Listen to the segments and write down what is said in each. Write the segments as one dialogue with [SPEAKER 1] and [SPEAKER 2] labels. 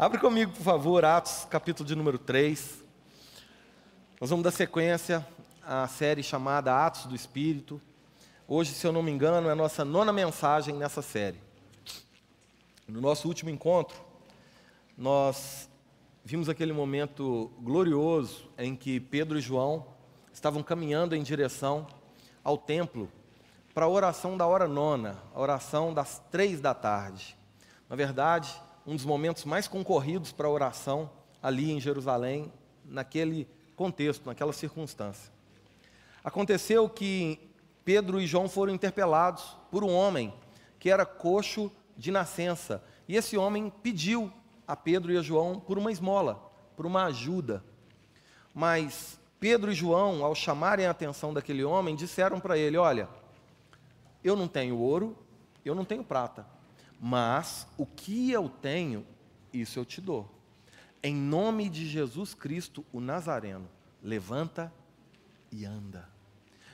[SPEAKER 1] Abre comigo, por favor, Atos, capítulo de número 3. Nós vamos dar sequência à série chamada Atos do Espírito. Hoje, se eu não me engano, é a nossa nona mensagem nessa série. No nosso último encontro, nós vimos aquele momento glorioso em que Pedro e João estavam caminhando em direção ao templo para a oração da hora nona, a oração das três da tarde. Na verdade, um dos momentos mais concorridos para a oração ali em Jerusalém, naquele contexto, naquela circunstância. Aconteceu que Pedro e João foram interpelados por um homem que era coxo de nascença, e esse homem pediu a Pedro e a João por uma esmola, por uma ajuda. Mas Pedro e João, ao chamarem a atenção daquele homem, disseram para ele: Olha, eu não tenho ouro, eu não tenho prata, mas o que eu tenho, isso eu te dou. Em nome de Jesus Cristo, o Nazareno, levanta e anda.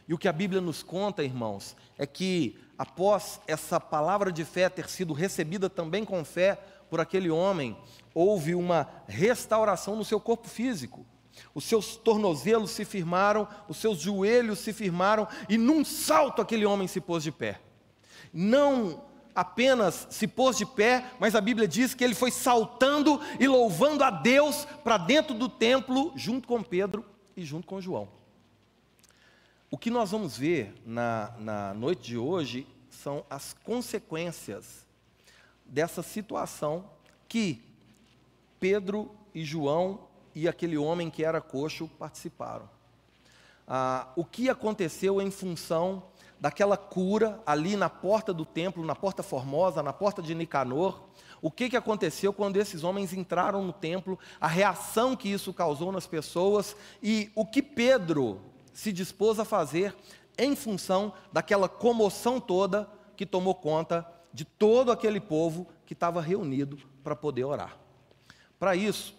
[SPEAKER 1] E o que a Bíblia nos conta, irmãos, é que após essa palavra de fé ter sido recebida também com fé por aquele homem, houve uma restauração no seu corpo físico. Os seus tornozelos se firmaram, os seus joelhos se firmaram, e num salto aquele homem se pôs de pé. Não apenas se pôs de pé, mas a Bíblia diz que ele foi saltando e louvando a Deus para dentro do templo, junto com Pedro e junto com João. O que nós vamos ver na, na noite de hoje são as consequências dessa situação que Pedro e João e aquele homem que era coxo participaram. Ah, o que aconteceu em função daquela cura ali na porta do templo, na porta formosa, na porta de Nicanor. O que, que aconteceu quando esses homens entraram no templo, a reação que isso causou nas pessoas e o que Pedro se dispôs a fazer em função daquela comoção toda que tomou conta de todo aquele povo que estava reunido para poder orar. Para isso,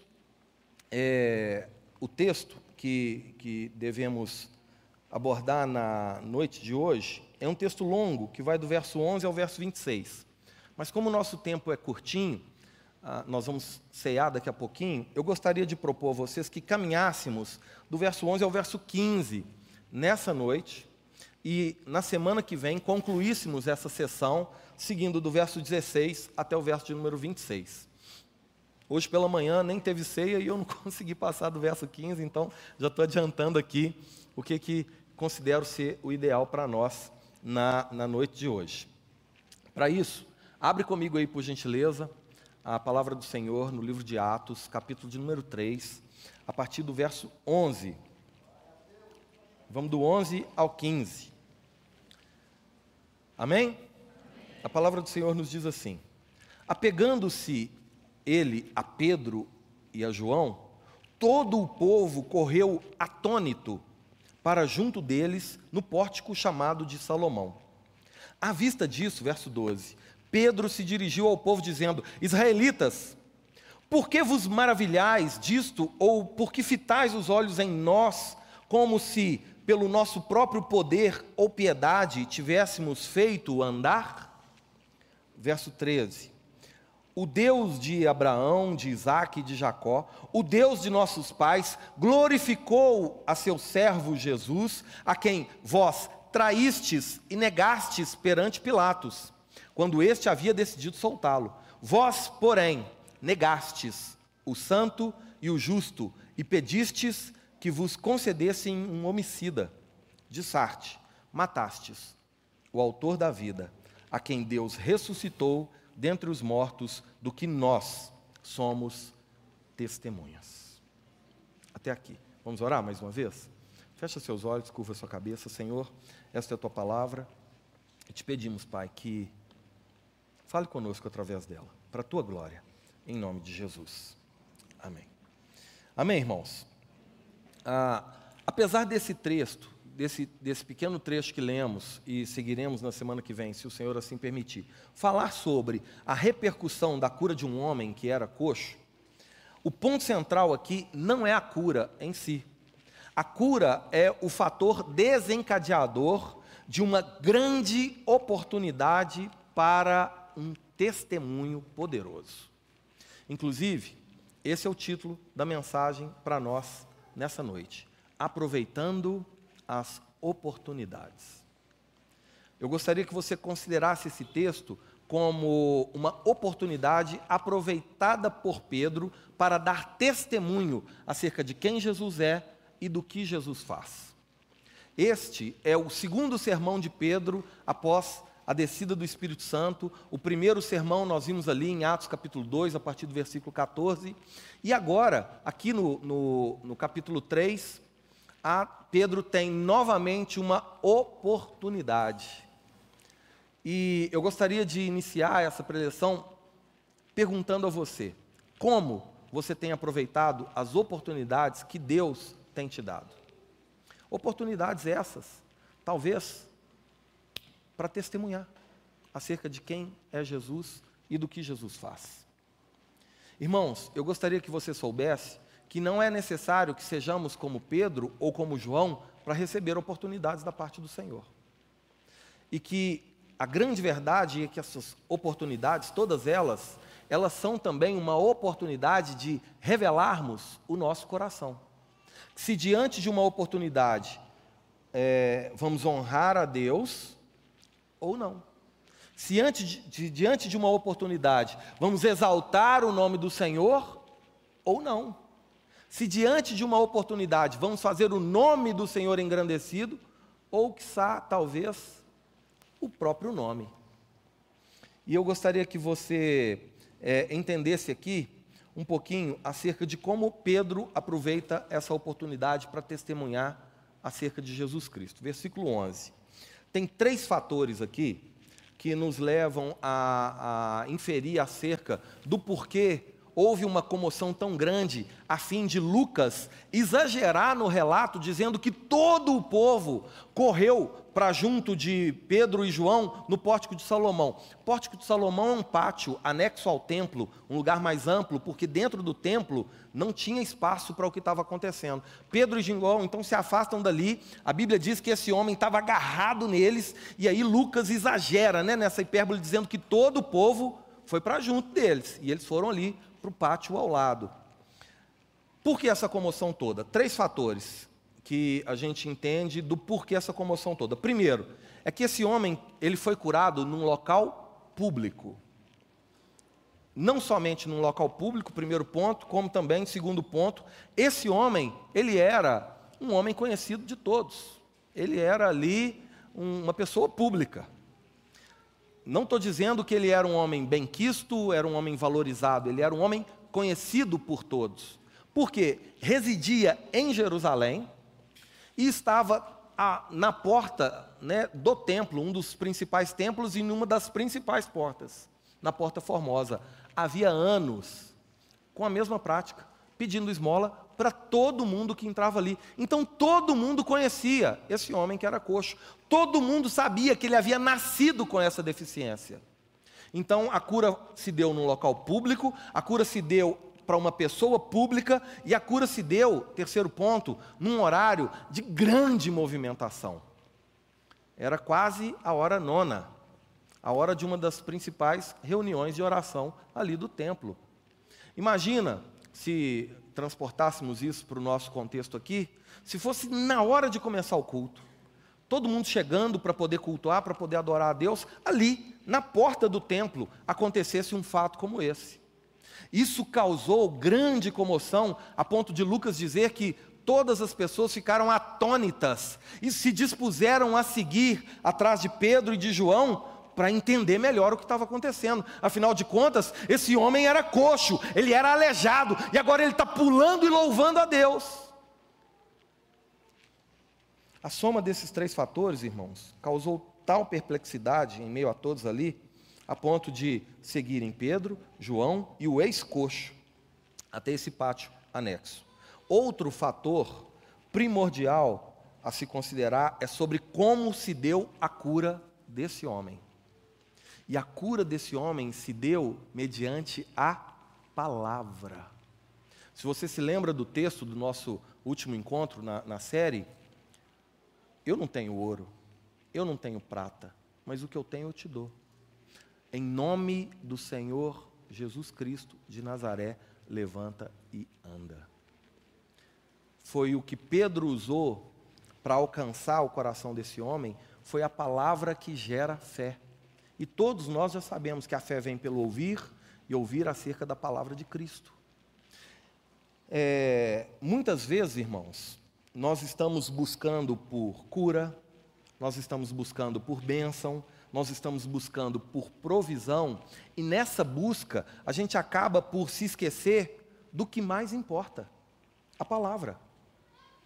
[SPEAKER 1] é, o texto que, que devemos abordar na noite de hoje é um texto longo, que vai do verso 11 ao verso 26. Mas como o nosso tempo é curtinho, ah, nós vamos cear daqui a pouquinho, eu gostaria de propor a vocês que caminhássemos do verso 11 ao verso 15 nessa noite e na semana que vem concluíssemos essa sessão seguindo do verso 16 até o verso de número 26. Hoje pela manhã nem teve ceia e eu não consegui passar do verso 15, então já estou adiantando aqui o que, que considero ser o ideal para nós na, na noite de hoje. Para isso, abre comigo aí, por gentileza, a palavra do Senhor no livro de Atos, capítulo de número 3, a partir do verso 11. Vamos do 11 ao 15. Amém? A palavra do Senhor nos diz assim: Apegando-se ele a Pedro e a João, todo o povo correu atônito para junto deles no pórtico chamado de Salomão. À vista disso, verso 12, Pedro se dirigiu ao povo dizendo: Israelitas, por que vos maravilhais disto, ou por que fitais os olhos em nós, como se pelo nosso próprio poder ou piedade tivéssemos feito andar? Verso 13: o Deus de Abraão, de Isaac e de Jacó, o Deus de nossos pais, glorificou a seu servo Jesus, a quem vós traístes e negastes perante Pilatos, quando este havia decidido soltá-lo. Vós, porém, negastes o santo e o justo e pedistes que vos concedessem um homicida. De Sarte, matastes o autor da vida, a quem Deus ressuscitou dentre os mortos do que nós somos testemunhas. Até aqui. Vamos orar mais uma vez? Fecha seus olhos, curva sua cabeça. Senhor, esta é a tua palavra. E te pedimos, Pai, que fale conosco através dela, para a tua glória, em nome de Jesus. Amém. Amém, irmãos? Ah, apesar desse texto desse, desse pequeno trecho que lemos e seguiremos na semana que vem, se o Senhor assim permitir, falar sobre a repercussão da cura de um homem que era coxo, o ponto central aqui não é a cura em si. A cura é o fator desencadeador de uma grande oportunidade para um testemunho poderoso. Inclusive, esse é o título da mensagem para nós nessa noite: Aproveitando as oportunidades. Eu gostaria que você considerasse esse texto como uma oportunidade aproveitada por Pedro para dar testemunho acerca de quem Jesus é e do que Jesus faz. Este é o segundo sermão de Pedro após a descida do Espírito Santo. O primeiro sermão nós vimos ali em Atos capítulo 2, a partir do versículo 14. E agora, aqui no, no, no capítulo 3, a Pedro tem novamente uma oportunidade. E eu gostaria de iniciar essa preleção perguntando a você: como você tem aproveitado as oportunidades que Deus tem te dado? Oportunidades essas, talvez, para testemunhar acerca de quem é Jesus e do que Jesus faz. Irmãos, eu gostaria que você soubesse que não é necessário que sejamos como Pedro ou como João para receber oportunidades da parte do Senhor. E que a grande verdade é que essas oportunidades, todas elas, elas são também uma oportunidade de revelarmos o nosso coração. Se diante de uma oportunidade é, vamos honrar a Deus ou não. Se antes de, de, diante de uma oportunidade vamos exaltar o nome do Senhor ou não. Se diante de uma oportunidade vamos fazer o nome do Senhor engrandecido ou, quiçá, talvez, o próprio nome. E eu gostaria que você é, entendesse aqui um pouquinho acerca de como Pedro aproveita essa oportunidade para testemunhar acerca de Jesus Cristo. Versículo 11. Tem três fatores aqui que nos levam a, a inferir acerca do porquê houve uma comoção tão grande a fim de Lucas exagerar no relato, dizendo que todo o povo correu para junto de Pedro e João no pórtico de Salomão. O pórtico de Salomão é um pátio anexo ao templo, um lugar mais amplo, porque dentro do templo não tinha espaço para o que estava acontecendo. Pedro e João então se afastam dali. A Bíblia diz que esse homem estava agarrado neles, e aí Lucas exagera né, nessa hipérbole, dizendo que todo o povo foi para junto deles, e eles foram ali para o pátio ao lado. Por que essa comoção toda? Três fatores que a gente entende do porquê essa comoção toda. Primeiro, é que esse homem ele foi curado num local público. Não somente num local público, primeiro ponto, como também, segundo ponto, esse homem, ele era um homem conhecido de todos. Ele era ali uma pessoa pública. Não estou dizendo que ele era um homem bem-quisto, era um homem valorizado, ele era um homem conhecido por todos. Porque residia em Jerusalém e estava a, na porta né, do templo, um dos principais templos e numa das principais portas, na Porta Formosa. Havia anos com a mesma prática, pedindo esmola para todo mundo que entrava ali. Então todo mundo conhecia esse homem que era coxo. Todo mundo sabia que ele havia nascido com essa deficiência. Então a cura se deu num local público, a cura se deu para uma pessoa pública e a cura se deu, terceiro ponto, num horário de grande movimentação. Era quase a hora nona, a hora de uma das principais reuniões de oração ali do templo. Imagina se transportássemos isso para o nosso contexto aqui, se fosse na hora de começar o culto, todo mundo chegando para poder cultuar, para poder adorar a Deus, ali, na porta do templo, acontecesse um fato como esse. Isso causou grande comoção, a ponto de Lucas dizer que todas as pessoas ficaram atônitas e se dispuseram a seguir atrás de Pedro e de João para entender melhor o que estava acontecendo. Afinal de contas, esse homem era coxo, ele era aleijado, e agora ele está pulando e louvando a Deus. A soma desses três fatores, irmãos, causou tal perplexidade em meio a todos ali, a ponto de seguirem Pedro, João e o ex-coxo até esse pátio anexo. Outro fator primordial a se considerar é sobre como se deu a cura desse homem. E a cura desse homem se deu mediante a palavra. Se você se lembra do texto do nosso último encontro na, na série, eu não tenho ouro, eu não tenho prata, mas o que eu tenho eu te dou. Em nome do Senhor Jesus Cristo de Nazaré, levanta e anda. Foi o que Pedro usou para alcançar o coração desse homem, foi a palavra que gera fé. E todos nós já sabemos que a fé vem pelo ouvir e ouvir acerca da palavra de Cristo. É, muitas vezes, irmãos, nós estamos buscando por cura, nós estamos buscando por bênção, nós estamos buscando por provisão, e nessa busca a gente acaba por se esquecer do que mais importa: a palavra.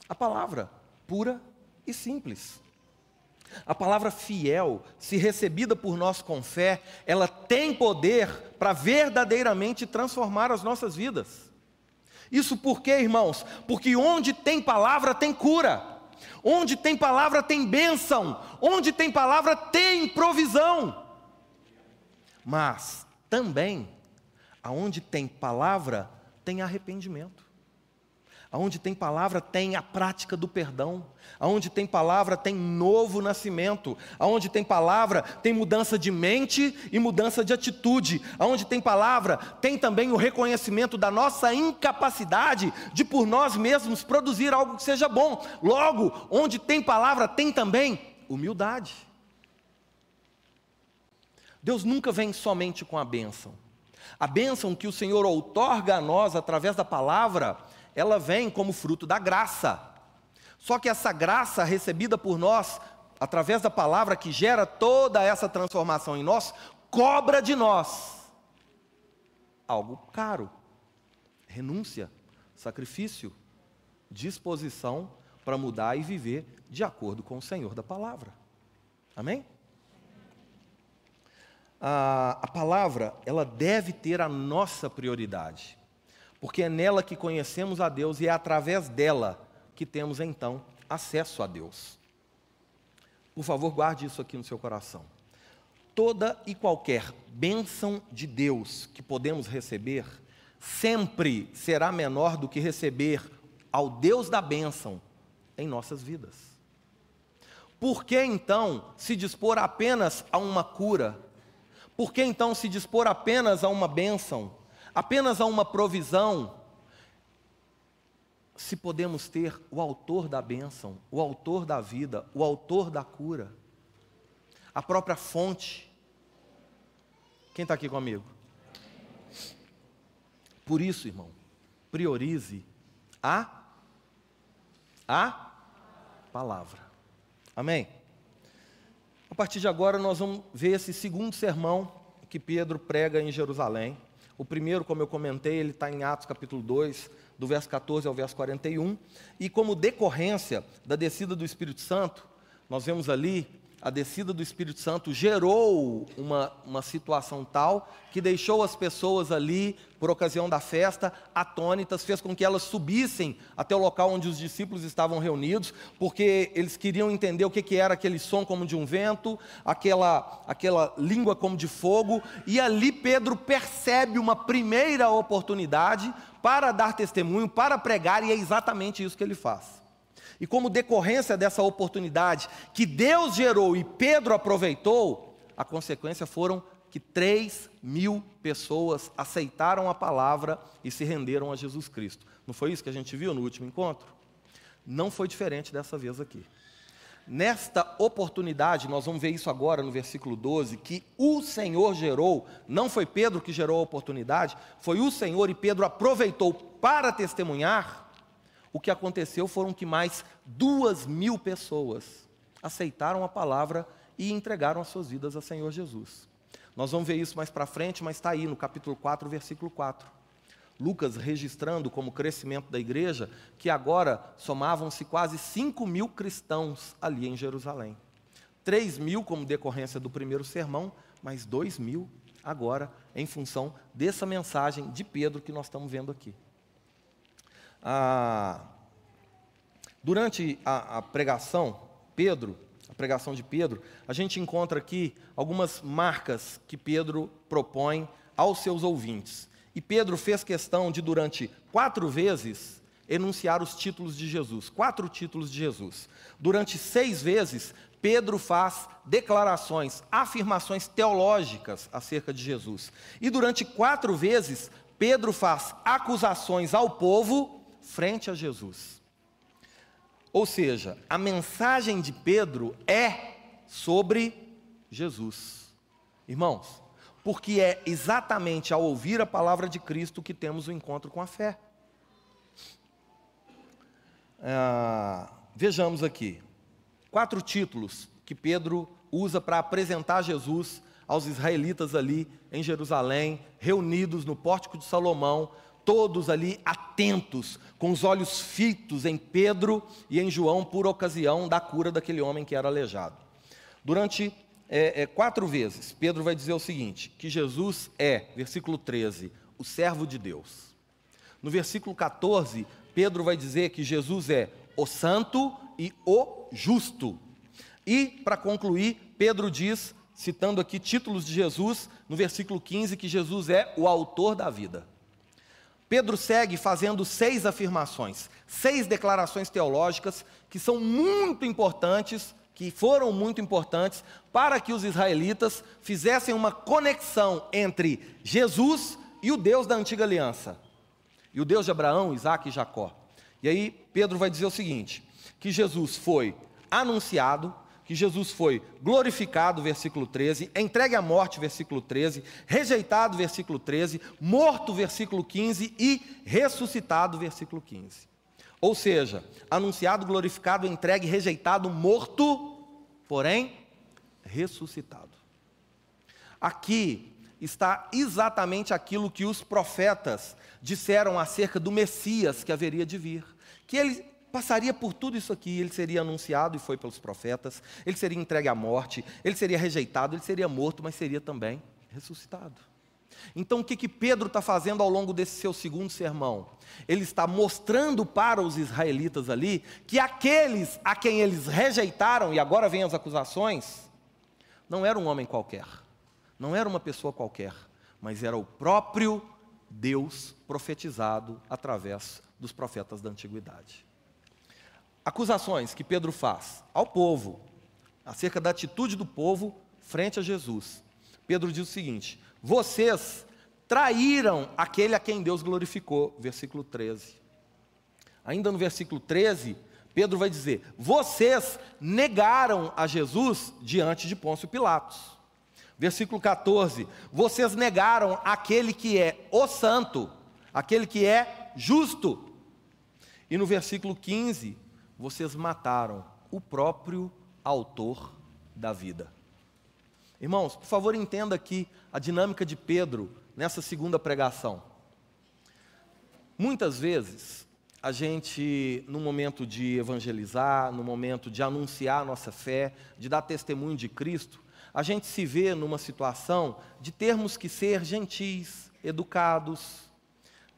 [SPEAKER 1] A palavra pura e simples. A palavra fiel, se recebida por nós com fé, ela tem poder para verdadeiramente transformar as nossas vidas. Isso por quê, irmãos? Porque onde tem palavra tem cura, onde tem palavra tem bênção, onde tem palavra tem provisão. Mas também, aonde tem palavra, tem arrependimento. Aonde tem palavra tem a prática do perdão. Aonde tem palavra tem novo nascimento. Aonde tem palavra tem mudança de mente e mudança de atitude. Aonde tem palavra tem também o reconhecimento da nossa incapacidade de por nós mesmos produzir algo que seja bom. Logo, onde tem palavra tem também humildade. Deus nunca vem somente com a bênção. A bênção que o Senhor outorga a nós através da palavra ela vem como fruto da graça. Só que essa graça recebida por nós, através da palavra que gera toda essa transformação em nós, cobra de nós algo caro: renúncia, sacrifício, disposição para mudar e viver de acordo com o Senhor da palavra. Amém? A, a palavra, ela deve ter a nossa prioridade porque é nela que conhecemos a Deus e é através dela que temos então acesso a Deus. Por favor, guarde isso aqui no seu coração. Toda e qualquer bênção de Deus que podemos receber, sempre será menor do que receber ao Deus da bênção em nossas vidas. Por que então se dispor apenas a uma cura? Por que então se dispor apenas a uma bênção? Apenas a uma provisão, se podemos ter o autor da bênção, o autor da vida, o autor da cura, a própria fonte. Quem está aqui comigo? Por isso, irmão, priorize a a palavra. Amém? A partir de agora nós vamos ver esse segundo sermão que Pedro prega em Jerusalém. O primeiro, como eu comentei, ele está em Atos capítulo 2, do verso 14 ao verso 41. E como decorrência da descida do Espírito Santo, nós vemos ali a descida do Espírito Santo gerou uma, uma situação tal que deixou as pessoas ali, por ocasião da festa, atônitas, fez com que elas subissem até o local onde os discípulos estavam reunidos, porque eles queriam entender o que, que era aquele som como de um vento, aquela, aquela língua como de fogo, e ali Pedro percebe uma primeira oportunidade para dar testemunho, para pregar, e é exatamente isso que ele faz. E como decorrência dessa oportunidade que Deus gerou e Pedro aproveitou, a consequência foram que 3 mil pessoas aceitaram a palavra e se renderam a Jesus Cristo. Não foi isso que a gente viu no último encontro? Não foi diferente dessa vez aqui. Nesta oportunidade, nós vamos ver isso agora no versículo 12, que o Senhor gerou, não foi Pedro que gerou a oportunidade, foi o Senhor e Pedro aproveitou para testemunhar o que aconteceu foram que mais duas mil pessoas aceitaram a palavra e entregaram as suas vidas ao Senhor Jesus. Nós vamos ver isso mais para frente, mas está aí no capítulo 4, versículo 4. Lucas registrando como crescimento da igreja que agora somavam-se quase 5 mil cristãos ali em Jerusalém. 3 mil como decorrência do primeiro sermão, mas 2 mil agora em função dessa mensagem de Pedro que nós estamos vendo aqui. Ah, durante a, a pregação, Pedro, a pregação de Pedro, a gente encontra aqui algumas marcas que Pedro propõe aos seus ouvintes. E Pedro fez questão de, durante quatro vezes, enunciar os títulos de Jesus, quatro títulos de Jesus. Durante seis vezes, Pedro faz declarações, afirmações teológicas acerca de Jesus. E durante quatro vezes, Pedro faz acusações ao povo frente a Jesus. Ou seja, a mensagem de Pedro é sobre Jesus. Irmãos, porque é exatamente ao ouvir a palavra de Cristo que temos o encontro com a fé. Ah, vejamos aqui, quatro títulos que Pedro usa para apresentar Jesus aos israelitas ali em Jerusalém, reunidos no pórtico de Salomão, todos ali atentos, com os olhos fitos em Pedro e em João por ocasião da cura daquele homem que era aleijado. Durante é, é, quatro vezes, Pedro vai dizer o seguinte: que Jesus é, versículo 13, o servo de Deus. No versículo 14, Pedro vai dizer que Jesus é o santo e o justo. E, para concluir, Pedro diz, citando aqui títulos de Jesus, no versículo 15, que Jesus é o autor da vida. Pedro segue fazendo seis afirmações, seis declarações teológicas que são muito importantes, que foram muito importantes para que os israelitas fizessem uma conexão entre Jesus e o Deus da antiga aliança, e o Deus de Abraão, Isaac e Jacó. E aí Pedro vai dizer o seguinte: que Jesus foi anunciado, que Jesus foi glorificado, versículo 13, entregue à morte, versículo 13, rejeitado, versículo 13, morto, versículo 15 e ressuscitado, versículo 15. Ou seja, anunciado, glorificado, entregue, rejeitado, morto, porém ressuscitado. Aqui está exatamente aquilo que os profetas disseram acerca do Messias que haveria de vir, que ele passaria por tudo isso aqui, ele seria anunciado e foi pelos profetas, ele seria entregue à morte, ele seria rejeitado, ele seria morto, mas seria também ressuscitado. Então, o que, que Pedro está fazendo ao longo desse seu segundo sermão? Ele está mostrando para os israelitas ali que aqueles a quem eles rejeitaram, e agora vêm as acusações, não era um homem qualquer, não era uma pessoa qualquer, mas era o próprio Deus profetizado através dos profetas da antiguidade acusações que Pedro faz ao povo, acerca da atitude do povo frente a Jesus. Pedro diz o seguinte: Vocês traíram aquele a quem Deus glorificou, versículo 13. Ainda no versículo 13, Pedro vai dizer: Vocês negaram a Jesus diante de Pôncio Pilatos. Versículo 14: Vocês negaram aquele que é o santo, aquele que é justo. E no versículo 15, vocês mataram o próprio autor da vida. Irmãos, por favor, entenda aqui a dinâmica de Pedro nessa segunda pregação. Muitas vezes, a gente, no momento de evangelizar, no momento de anunciar a nossa fé, de dar testemunho de Cristo, a gente se vê numa situação de termos que ser gentis, educados,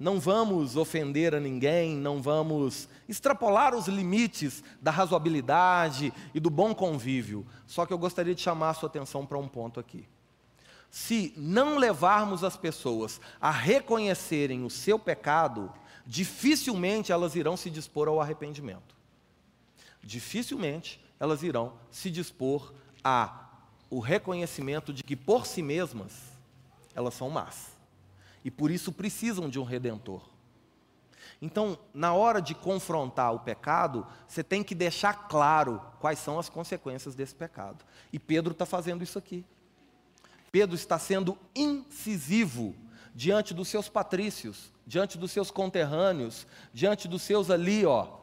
[SPEAKER 1] não vamos ofender a ninguém, não vamos extrapolar os limites da razoabilidade e do bom convívio. Só que eu gostaria de chamar a sua atenção para um ponto aqui. Se não levarmos as pessoas a reconhecerem o seu pecado, dificilmente elas irão se dispor ao arrependimento. Dificilmente elas irão se dispor a o reconhecimento de que por si mesmas elas são más e por isso precisam de um redentor. Então, na hora de confrontar o pecado, você tem que deixar claro quais são as consequências desse pecado. E Pedro está fazendo isso aqui. Pedro está sendo incisivo diante dos seus patrícios, diante dos seus conterrâneos, diante dos seus ali, ó,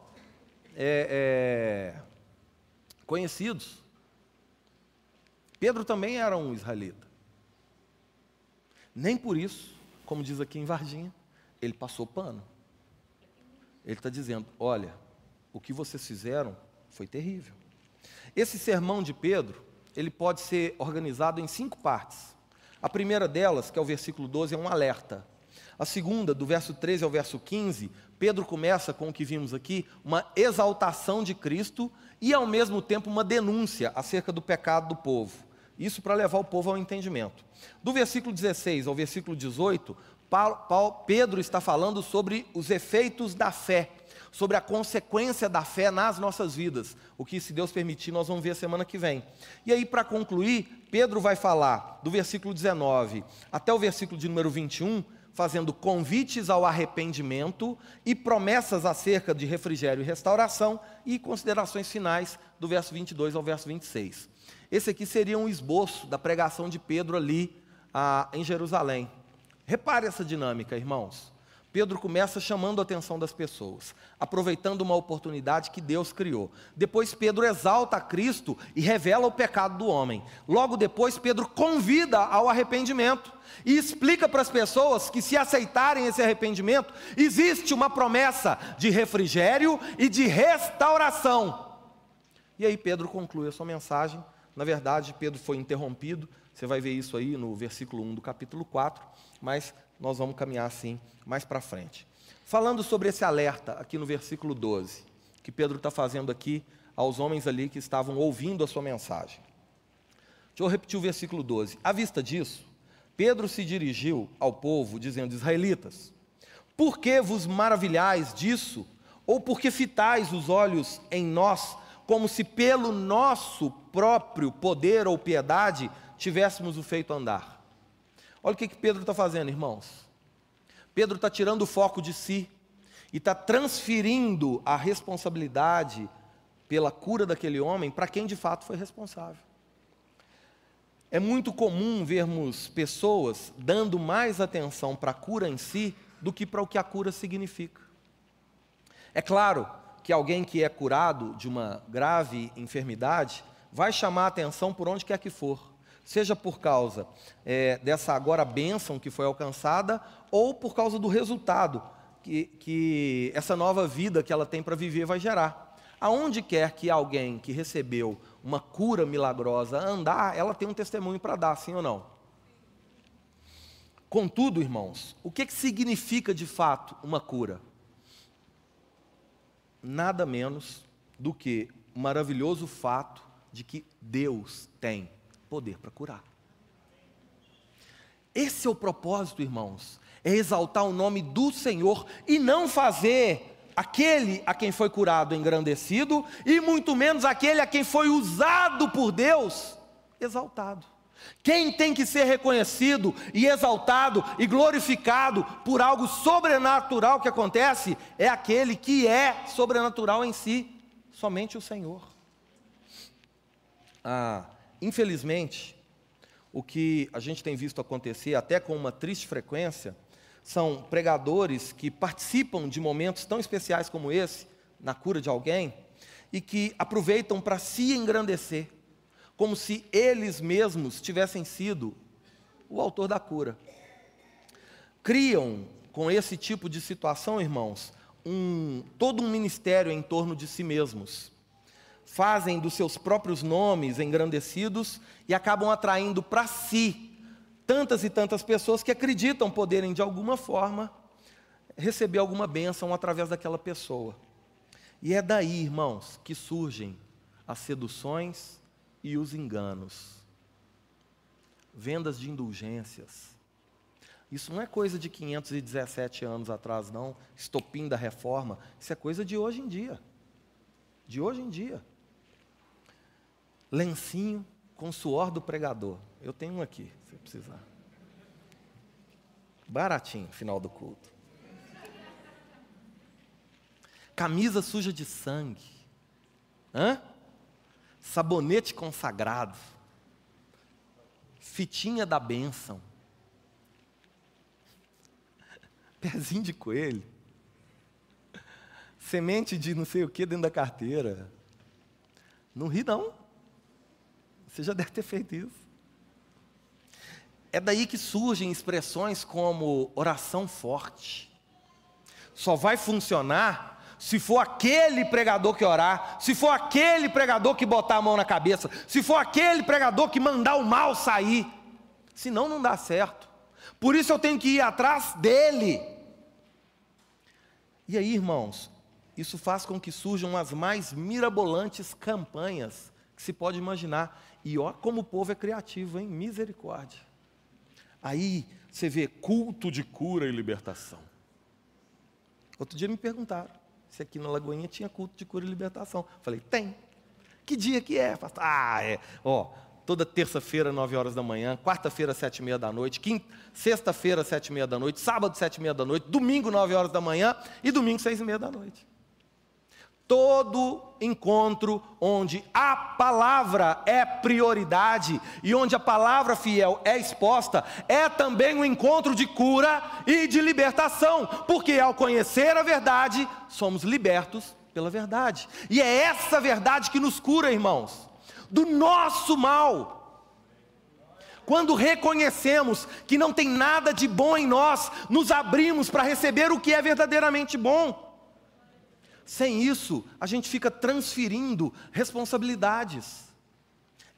[SPEAKER 1] é, é, conhecidos. Pedro também era um israelita. Nem por isso como diz aqui em Varginha, ele passou pano. Ele está dizendo: olha, o que vocês fizeram foi terrível. Esse sermão de Pedro, ele pode ser organizado em cinco partes. A primeira delas, que é o versículo 12, é um alerta. A segunda, do verso 13 ao verso 15, Pedro começa com o que vimos aqui, uma exaltação de Cristo e, ao mesmo tempo, uma denúncia acerca do pecado do povo. Isso para levar o povo ao entendimento. Do versículo 16 ao versículo 18, Paulo, Paulo, Pedro está falando sobre os efeitos da fé, sobre a consequência da fé nas nossas vidas. O que, se Deus permitir, nós vamos ver semana que vem. E aí, para concluir, Pedro vai falar do versículo 19 até o versículo de número 21, fazendo convites ao arrependimento e promessas acerca de refrigério e restauração e considerações finais do verso 22 ao verso 26. Esse aqui seria um esboço da pregação de Pedro ali ah, em Jerusalém. Repare essa dinâmica, irmãos. Pedro começa chamando a atenção das pessoas, aproveitando uma oportunidade que Deus criou. Depois, Pedro exalta a Cristo e revela o pecado do homem. Logo depois, Pedro convida ao arrependimento e explica para as pessoas que, se aceitarem esse arrependimento, existe uma promessa de refrigério e de restauração. E aí, Pedro conclui a sua mensagem. Na verdade, Pedro foi interrompido. Você vai ver isso aí no versículo 1 do capítulo 4 mas nós vamos caminhar assim mais para frente. Falando sobre esse alerta aqui no versículo 12, que Pedro está fazendo aqui aos homens ali que estavam ouvindo a sua mensagem. Deixa eu repetir o versículo 12. À vista disso, Pedro se dirigiu ao povo, dizendo: Israelitas, por que vos maravilhais disso? Ou por que fitais os olhos em nós, como se pelo nosso próprio poder ou piedade tivéssemos o feito andar? Olha o que, que Pedro está fazendo, irmãos. Pedro está tirando o foco de si e está transferindo a responsabilidade pela cura daquele homem para quem de fato foi responsável. É muito comum vermos pessoas dando mais atenção para a cura em si do que para o que a cura significa. É claro que alguém que é curado de uma grave enfermidade vai chamar a atenção por onde quer que for seja por causa é, dessa agora bênção que foi alcançada, ou por causa do resultado que, que essa nova vida que ela tem para viver vai gerar. Aonde quer que alguém que recebeu uma cura milagrosa andar, ela tem um testemunho para dar, sim ou não? Contudo, irmãos, o que, que significa de fato uma cura? Nada menos do que o maravilhoso fato de que Deus tem poder para curar. Esse é o propósito, irmãos, é exaltar o nome do Senhor e não fazer aquele a quem foi curado engrandecido e muito menos aquele a quem foi usado por Deus exaltado. Quem tem que ser reconhecido e exaltado e glorificado por algo sobrenatural que acontece é aquele que é sobrenatural em si, somente o Senhor. Ah, Infelizmente, o que a gente tem visto acontecer, até com uma triste frequência, são pregadores que participam de momentos tão especiais como esse, na cura de alguém, e que aproveitam para se engrandecer, como se eles mesmos tivessem sido o autor da cura. Criam, com esse tipo de situação, irmãos, um, todo um ministério em torno de si mesmos fazem dos seus próprios nomes engrandecidos e acabam atraindo para si tantas e tantas pessoas que acreditam poderem, de alguma forma, receber alguma bênção através daquela pessoa. E é daí, irmãos, que surgem as seduções e os enganos. Vendas de indulgências. Isso não é coisa de 517 anos atrás, não, estopim da reforma. Isso é coisa de hoje em dia. De hoje em dia lencinho com suor do pregador. Eu tenho um aqui, se precisar. Baratinho, final do culto. Camisa suja de sangue. Hã? Sabonete consagrado. Fitinha da bênção. Pezinho de coelho. Semente de não sei o que dentro da carteira. Não ri, não. Você já deve ter feito isso. É daí que surgem expressões como oração forte. Só vai funcionar se for aquele pregador que orar, se for aquele pregador que botar a mão na cabeça, se for aquele pregador que mandar o mal sair. Senão não dá certo. Por isso eu tenho que ir atrás dele. E aí, irmãos, isso faz com que surjam as mais mirabolantes campanhas que se pode imaginar. E ó, como o povo é criativo, hein? Misericórdia. Aí você vê culto de cura e libertação. Outro dia me perguntaram: se aqui na Lagoinha tinha culto de cura e libertação. Falei, tem. Que dia que é? Ah, é. Ó, toda terça-feira, nove horas da manhã, quarta-feira, sete e meia da noite, quinta, sexta-feira, sete e meia da noite, sábado, sete e meia da noite, domingo, nove horas da manhã e domingo, seis e meia da noite. Todo encontro onde a palavra é prioridade e onde a palavra fiel é exposta, é também um encontro de cura e de libertação, porque ao conhecer a verdade, somos libertos pela verdade. E é essa verdade que nos cura, irmãos, do nosso mal. Quando reconhecemos que não tem nada de bom em nós, nos abrimos para receber o que é verdadeiramente bom. Sem isso, a gente fica transferindo responsabilidades.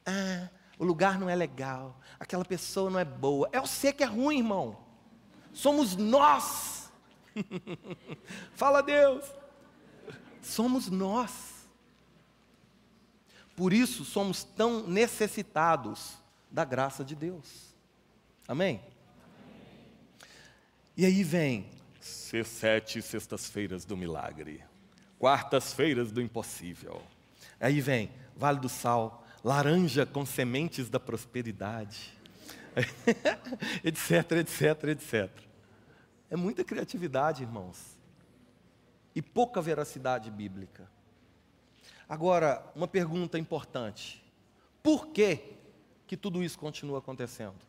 [SPEAKER 1] Ah, o lugar não é legal, aquela pessoa não é boa. É você que é ruim, irmão. Somos nós. Fala Deus. Somos nós. Por isso somos tão necessitados da graça de Deus. Amém? Amém. E aí vem sete sextas-feiras do milagre quartas-feiras do impossível. Aí vem Vale do Sal, laranja com sementes da prosperidade, etc, etc, etc. É muita criatividade, irmãos, e pouca veracidade bíblica. Agora, uma pergunta importante: por que, que tudo isso continua acontecendo?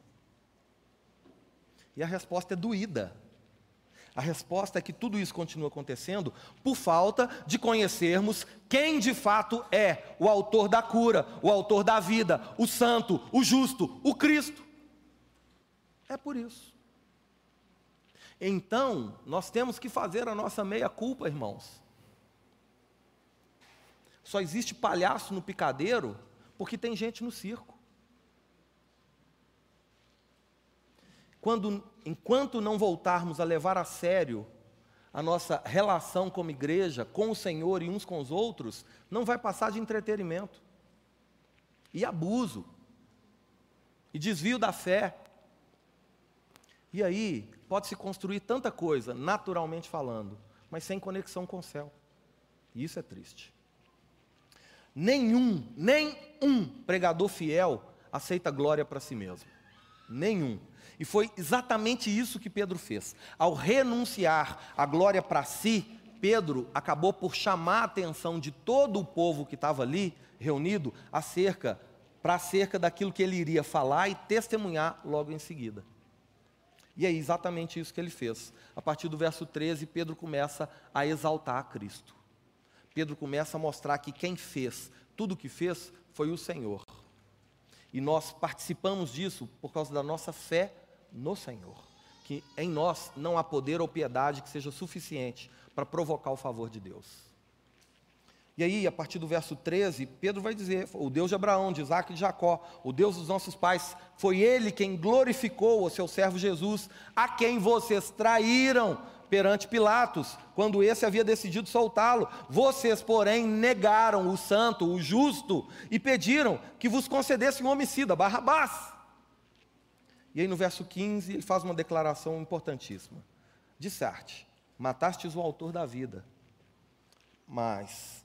[SPEAKER 1] E a resposta é doída. A resposta é que tudo isso continua acontecendo por falta de conhecermos quem de fato é o autor da cura, o autor da vida, o santo, o justo, o Cristo. É por isso. Então, nós temos que fazer a nossa meia-culpa, irmãos. Só existe palhaço no picadeiro porque tem gente no circo. Quando, enquanto não voltarmos a levar a sério a nossa relação como igreja, com o Senhor e uns com os outros, não vai passar de entretenimento. E abuso. E desvio da fé. E aí, pode-se construir tanta coisa, naturalmente falando, mas sem conexão com o céu. E isso é triste. Nenhum, nem um pregador fiel aceita glória para si mesmo. Nenhum. E foi exatamente isso que Pedro fez. Ao renunciar a glória para si, Pedro acabou por chamar a atenção de todo o povo que estava ali reunido acerca para acerca daquilo que ele iria falar e testemunhar logo em seguida. E é exatamente isso que ele fez. A partir do verso 13, Pedro começa a exaltar a Cristo. Pedro começa a mostrar que quem fez tudo o que fez foi o Senhor. E nós participamos disso por causa da nossa fé no Senhor. Que em nós não há poder ou piedade que seja suficiente para provocar o favor de Deus. E aí, a partir do verso 13, Pedro vai dizer: o Deus de Abraão, de Isaac e de Jacó, o Deus dos nossos pais, foi ele quem glorificou o seu servo Jesus, a quem vocês traíram perante Pilatos, quando esse havia decidido soltá-lo. Vocês, porém, negaram o santo, o justo, e pediram que vos concedesse um homicida, Barrabás. E aí no verso 15 ele faz uma declaração importantíssima. Dissarte, matastes o autor da vida, mas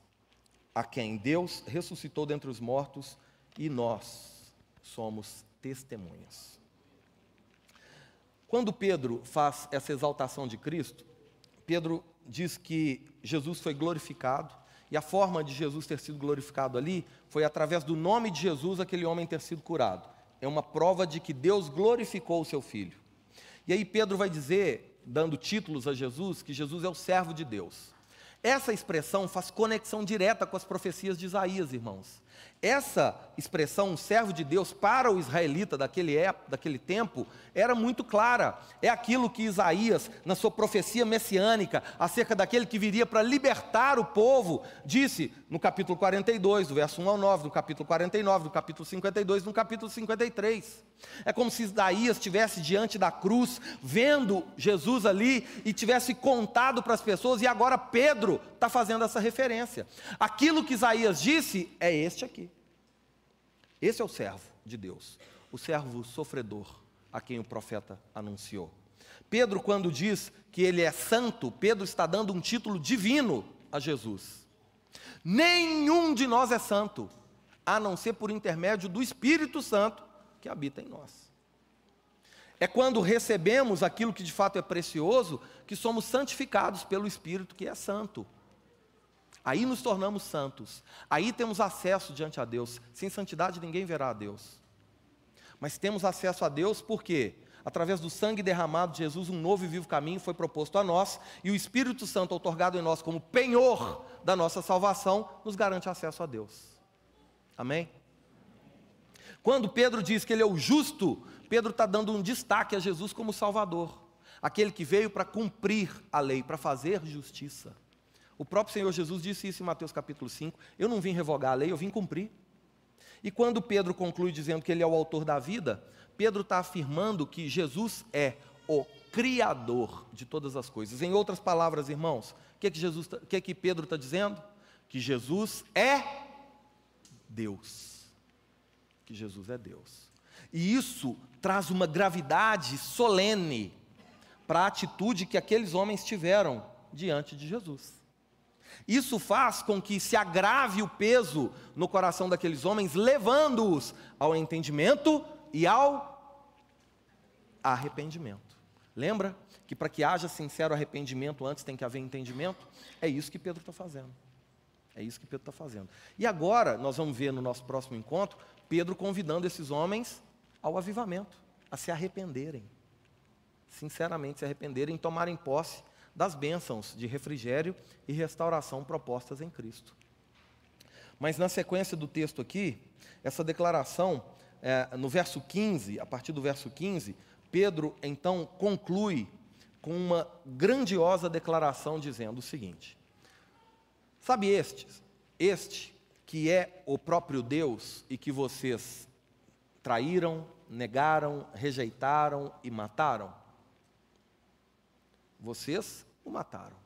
[SPEAKER 1] a quem Deus ressuscitou dentre os mortos e nós somos testemunhas. Quando Pedro faz essa exaltação de Cristo, Pedro diz que Jesus foi glorificado, e a forma de Jesus ter sido glorificado ali foi através do nome de Jesus aquele homem ter sido curado é uma prova de que Deus glorificou o seu filho. E aí Pedro vai dizer, dando títulos a Jesus, que Jesus é o servo de Deus. Essa expressão faz conexão direta com as profecias de Isaías, irmãos. Essa expressão, um servo de Deus, para o israelita daquele, época, daquele tempo, era muito clara. É aquilo que Isaías, na sua profecia messiânica, acerca daquele que viria para libertar o povo, disse no capítulo 42, do verso 1 ao 9, no capítulo 49, no capítulo 52, no capítulo 53. É como se Isaías estivesse diante da cruz, vendo Jesus ali e tivesse contado para as pessoas, e agora Pedro está fazendo essa referência. Aquilo que Isaías disse é este aqui. Esse é o servo de Deus, o servo sofredor a quem o profeta anunciou. Pedro, quando diz que ele é santo, Pedro está dando um título divino a Jesus. Nenhum de nós é santo, a não ser por intermédio do Espírito Santo que habita em nós. É quando recebemos aquilo que de fato é precioso que somos santificados pelo Espírito que é santo. Aí nos tornamos santos. Aí temos acesso diante a Deus. Sem santidade ninguém verá a Deus. Mas temos acesso a Deus por quê? Através do sangue derramado de Jesus, um novo e vivo caminho foi proposto a nós, e o Espírito Santo, otorgado em nós como penhor da nossa salvação, nos garante acesso a Deus. Amém? Quando Pedro diz que ele é o justo, Pedro está dando um destaque a Jesus como Salvador, aquele que veio para cumprir a lei, para fazer justiça. O próprio Senhor Jesus disse isso em Mateus capítulo 5: Eu não vim revogar a lei, eu vim cumprir. E quando Pedro conclui dizendo que ele é o autor da vida, Pedro está afirmando que Jesus é o Criador de todas as coisas. Em outras palavras, irmãos, o que, que, Jesus, tá, que, que Pedro está dizendo? Que Jesus é Deus. Que Jesus é Deus. E isso traz uma gravidade solene para a atitude que aqueles homens tiveram diante de Jesus. Isso faz com que se agrave o peso no coração daqueles homens, levando-os ao entendimento e ao arrependimento. Lembra que para que haja sincero arrependimento antes tem que haver entendimento? É isso que Pedro está fazendo. É isso que Pedro está fazendo. E agora, nós vamos ver no nosso próximo encontro, Pedro convidando esses homens ao avivamento, a se arrependerem. Sinceramente se arrependerem tomarem posse das bênçãos de refrigério e restauração propostas em Cristo. Mas na sequência do texto aqui, essa declaração, é, no verso 15, a partir do verso 15, Pedro então conclui com uma grandiosa declaração dizendo o seguinte: Sabe este, este que é o próprio Deus e que vocês traíram, negaram, rejeitaram e mataram? Vocês o mataram,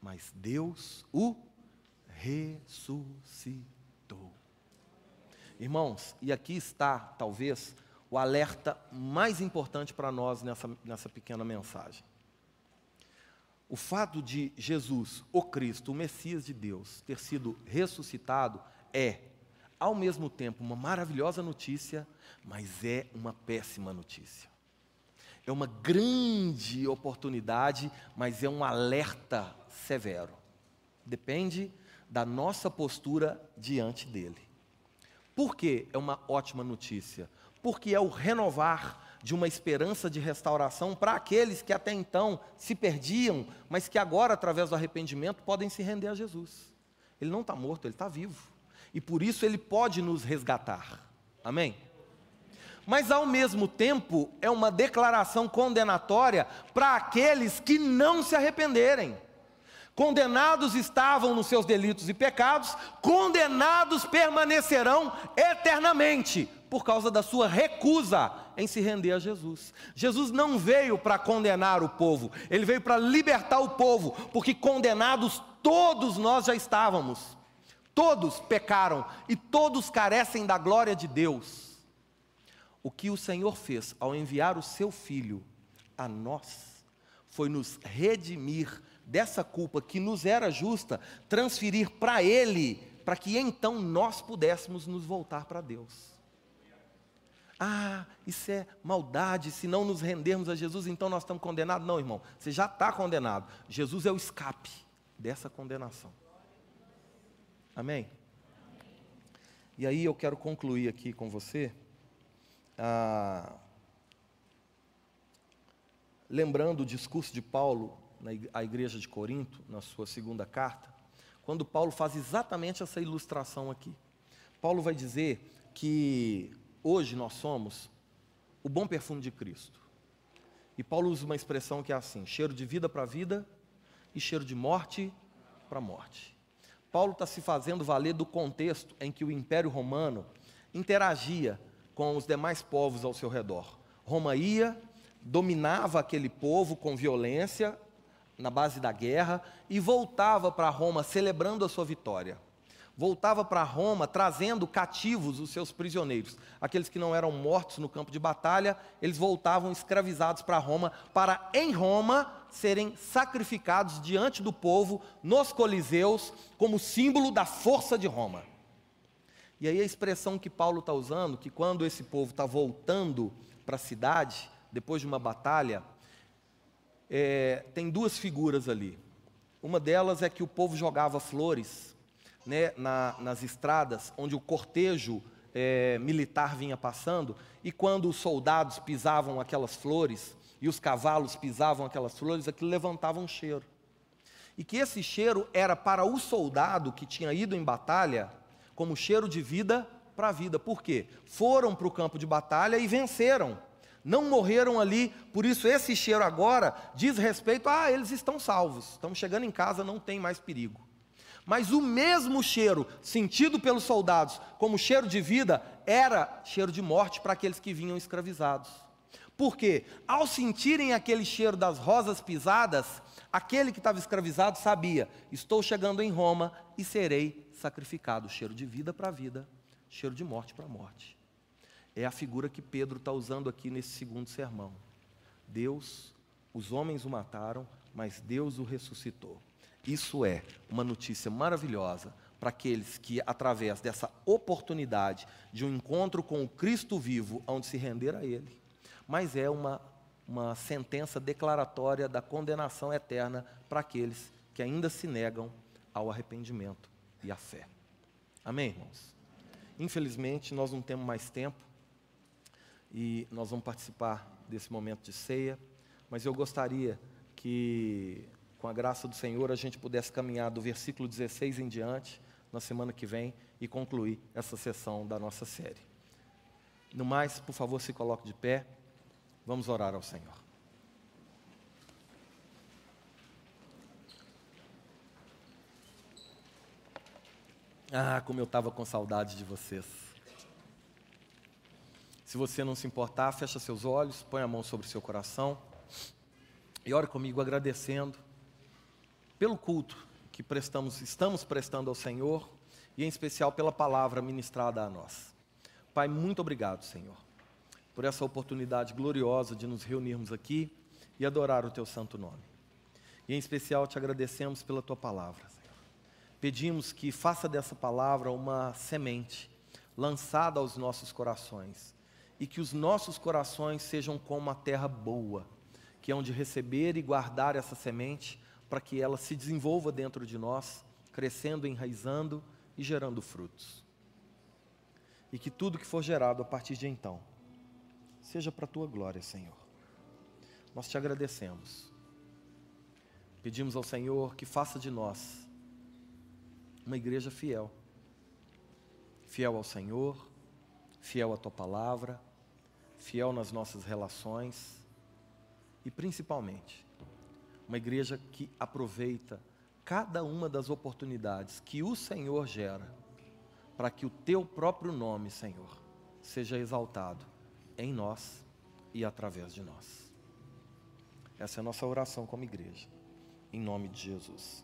[SPEAKER 1] mas Deus o ressuscitou. Irmãos, e aqui está, talvez, o alerta mais importante para nós nessa, nessa pequena mensagem. O fato de Jesus, o Cristo, o Messias de Deus, ter sido ressuscitado é, ao mesmo tempo, uma maravilhosa notícia, mas é uma péssima notícia é uma grande oportunidade, mas é um alerta severo. Depende da nossa postura diante dele. Por que é uma ótima notícia? Porque é o renovar de uma esperança de restauração para aqueles que até então se perdiam, mas que agora, através do arrependimento, podem se render a Jesus. Ele não está morto, ele está vivo. E por isso ele pode nos resgatar. Amém? Mas ao mesmo tempo é uma declaração condenatória para aqueles que não se arrependerem. Condenados estavam nos seus delitos e pecados, condenados permanecerão eternamente, por causa da sua recusa em se render a Jesus. Jesus não veio para condenar o povo, ele veio para libertar o povo, porque condenados todos nós já estávamos. Todos pecaram e todos carecem da glória de Deus. O que o Senhor fez ao enviar o seu filho a nós foi nos redimir dessa culpa que nos era justa, transferir para Ele, para que então nós pudéssemos nos voltar para Deus. Ah, isso é maldade, se não nos rendermos a Jesus, então nós estamos condenados. Não, irmão, você já está condenado. Jesus é o escape dessa condenação. Amém? E aí eu quero concluir aqui com você ah, lembrando o discurso de Paulo na igreja de Corinto, na sua segunda carta, quando Paulo faz exatamente essa ilustração aqui. Paulo vai dizer que hoje nós somos o bom perfume de Cristo. E Paulo usa uma expressão que é assim: cheiro de vida para vida e cheiro de morte para morte. Paulo está se fazendo valer do contexto em que o Império Romano interagia com os demais povos ao seu redor. Roma ia, dominava aquele povo com violência, na base da guerra, e voltava para Roma celebrando a sua vitória. voltava para Roma trazendo cativos os seus prisioneiros. Aqueles que não eram mortos no campo de batalha, eles voltavam escravizados para Roma, para em Roma serem sacrificados diante do povo nos coliseus, como símbolo da força de Roma. E aí a expressão que Paulo está usando, que quando esse povo está voltando para a cidade, depois de uma batalha, é, tem duas figuras ali. Uma delas é que o povo jogava flores né, na, nas estradas, onde o cortejo é, militar vinha passando, e quando os soldados pisavam aquelas flores, e os cavalos pisavam aquelas flores, aquilo levantava um cheiro. E que esse cheiro era para o soldado que tinha ido em batalha, como cheiro de vida para a vida. Por quê? Foram para o campo de batalha e venceram não morreram ali, por isso esse cheiro agora diz respeito a ah, eles estão salvos, estão chegando em casa, não tem mais perigo. Mas o mesmo cheiro sentido pelos soldados como cheiro de vida era cheiro de morte para aqueles que vinham escravizados. Porque ao sentirem aquele cheiro das rosas pisadas, aquele que estava escravizado sabia: estou chegando em Roma e serei sacrificado. Cheiro de vida para vida, cheiro de morte para morte é a figura que Pedro está usando aqui nesse segundo sermão. Deus, os homens o mataram, mas Deus o ressuscitou. Isso é uma notícia maravilhosa para aqueles que, através dessa oportunidade de um encontro com o Cristo vivo, onde se render a Ele, mas é uma, uma sentença declaratória da condenação eterna para aqueles que ainda se negam ao arrependimento e à fé. Amém, irmãos? Infelizmente, nós não temos mais tempo e nós vamos participar desse momento de ceia, mas eu gostaria que, com a graça do Senhor, a gente pudesse caminhar do versículo 16 em diante, na semana que vem, e concluir essa sessão da nossa série. No mais, por favor, se coloque de pé, vamos orar ao Senhor. Ah, como eu estava com saudade de vocês. Se você não se importar, fecha seus olhos, põe a mão sobre seu coração e ore comigo agradecendo pelo culto que prestamos, estamos prestando ao Senhor e em especial pela palavra ministrada a nós. Pai, muito obrigado, Senhor, por essa oportunidade gloriosa de nos reunirmos aqui e adorar o teu santo nome. E em especial te agradecemos pela tua palavra. Pedimos que faça dessa palavra uma semente lançada aos nossos corações e que os nossos corações sejam como uma terra boa, que é onde receber e guardar essa semente para que ela se desenvolva dentro de nós, crescendo, enraizando e gerando frutos. E que tudo que for gerado a partir de então seja para a tua glória, Senhor. Nós te agradecemos. Pedimos ao Senhor que faça de nós uma igreja fiel. Fiel ao Senhor, fiel à tua palavra fiel nas nossas relações e principalmente uma igreja que aproveita cada uma das oportunidades que o Senhor gera para que o teu próprio nome, Senhor, seja exaltado em nós e através de nós. Essa é a nossa oração como igreja, em nome de Jesus.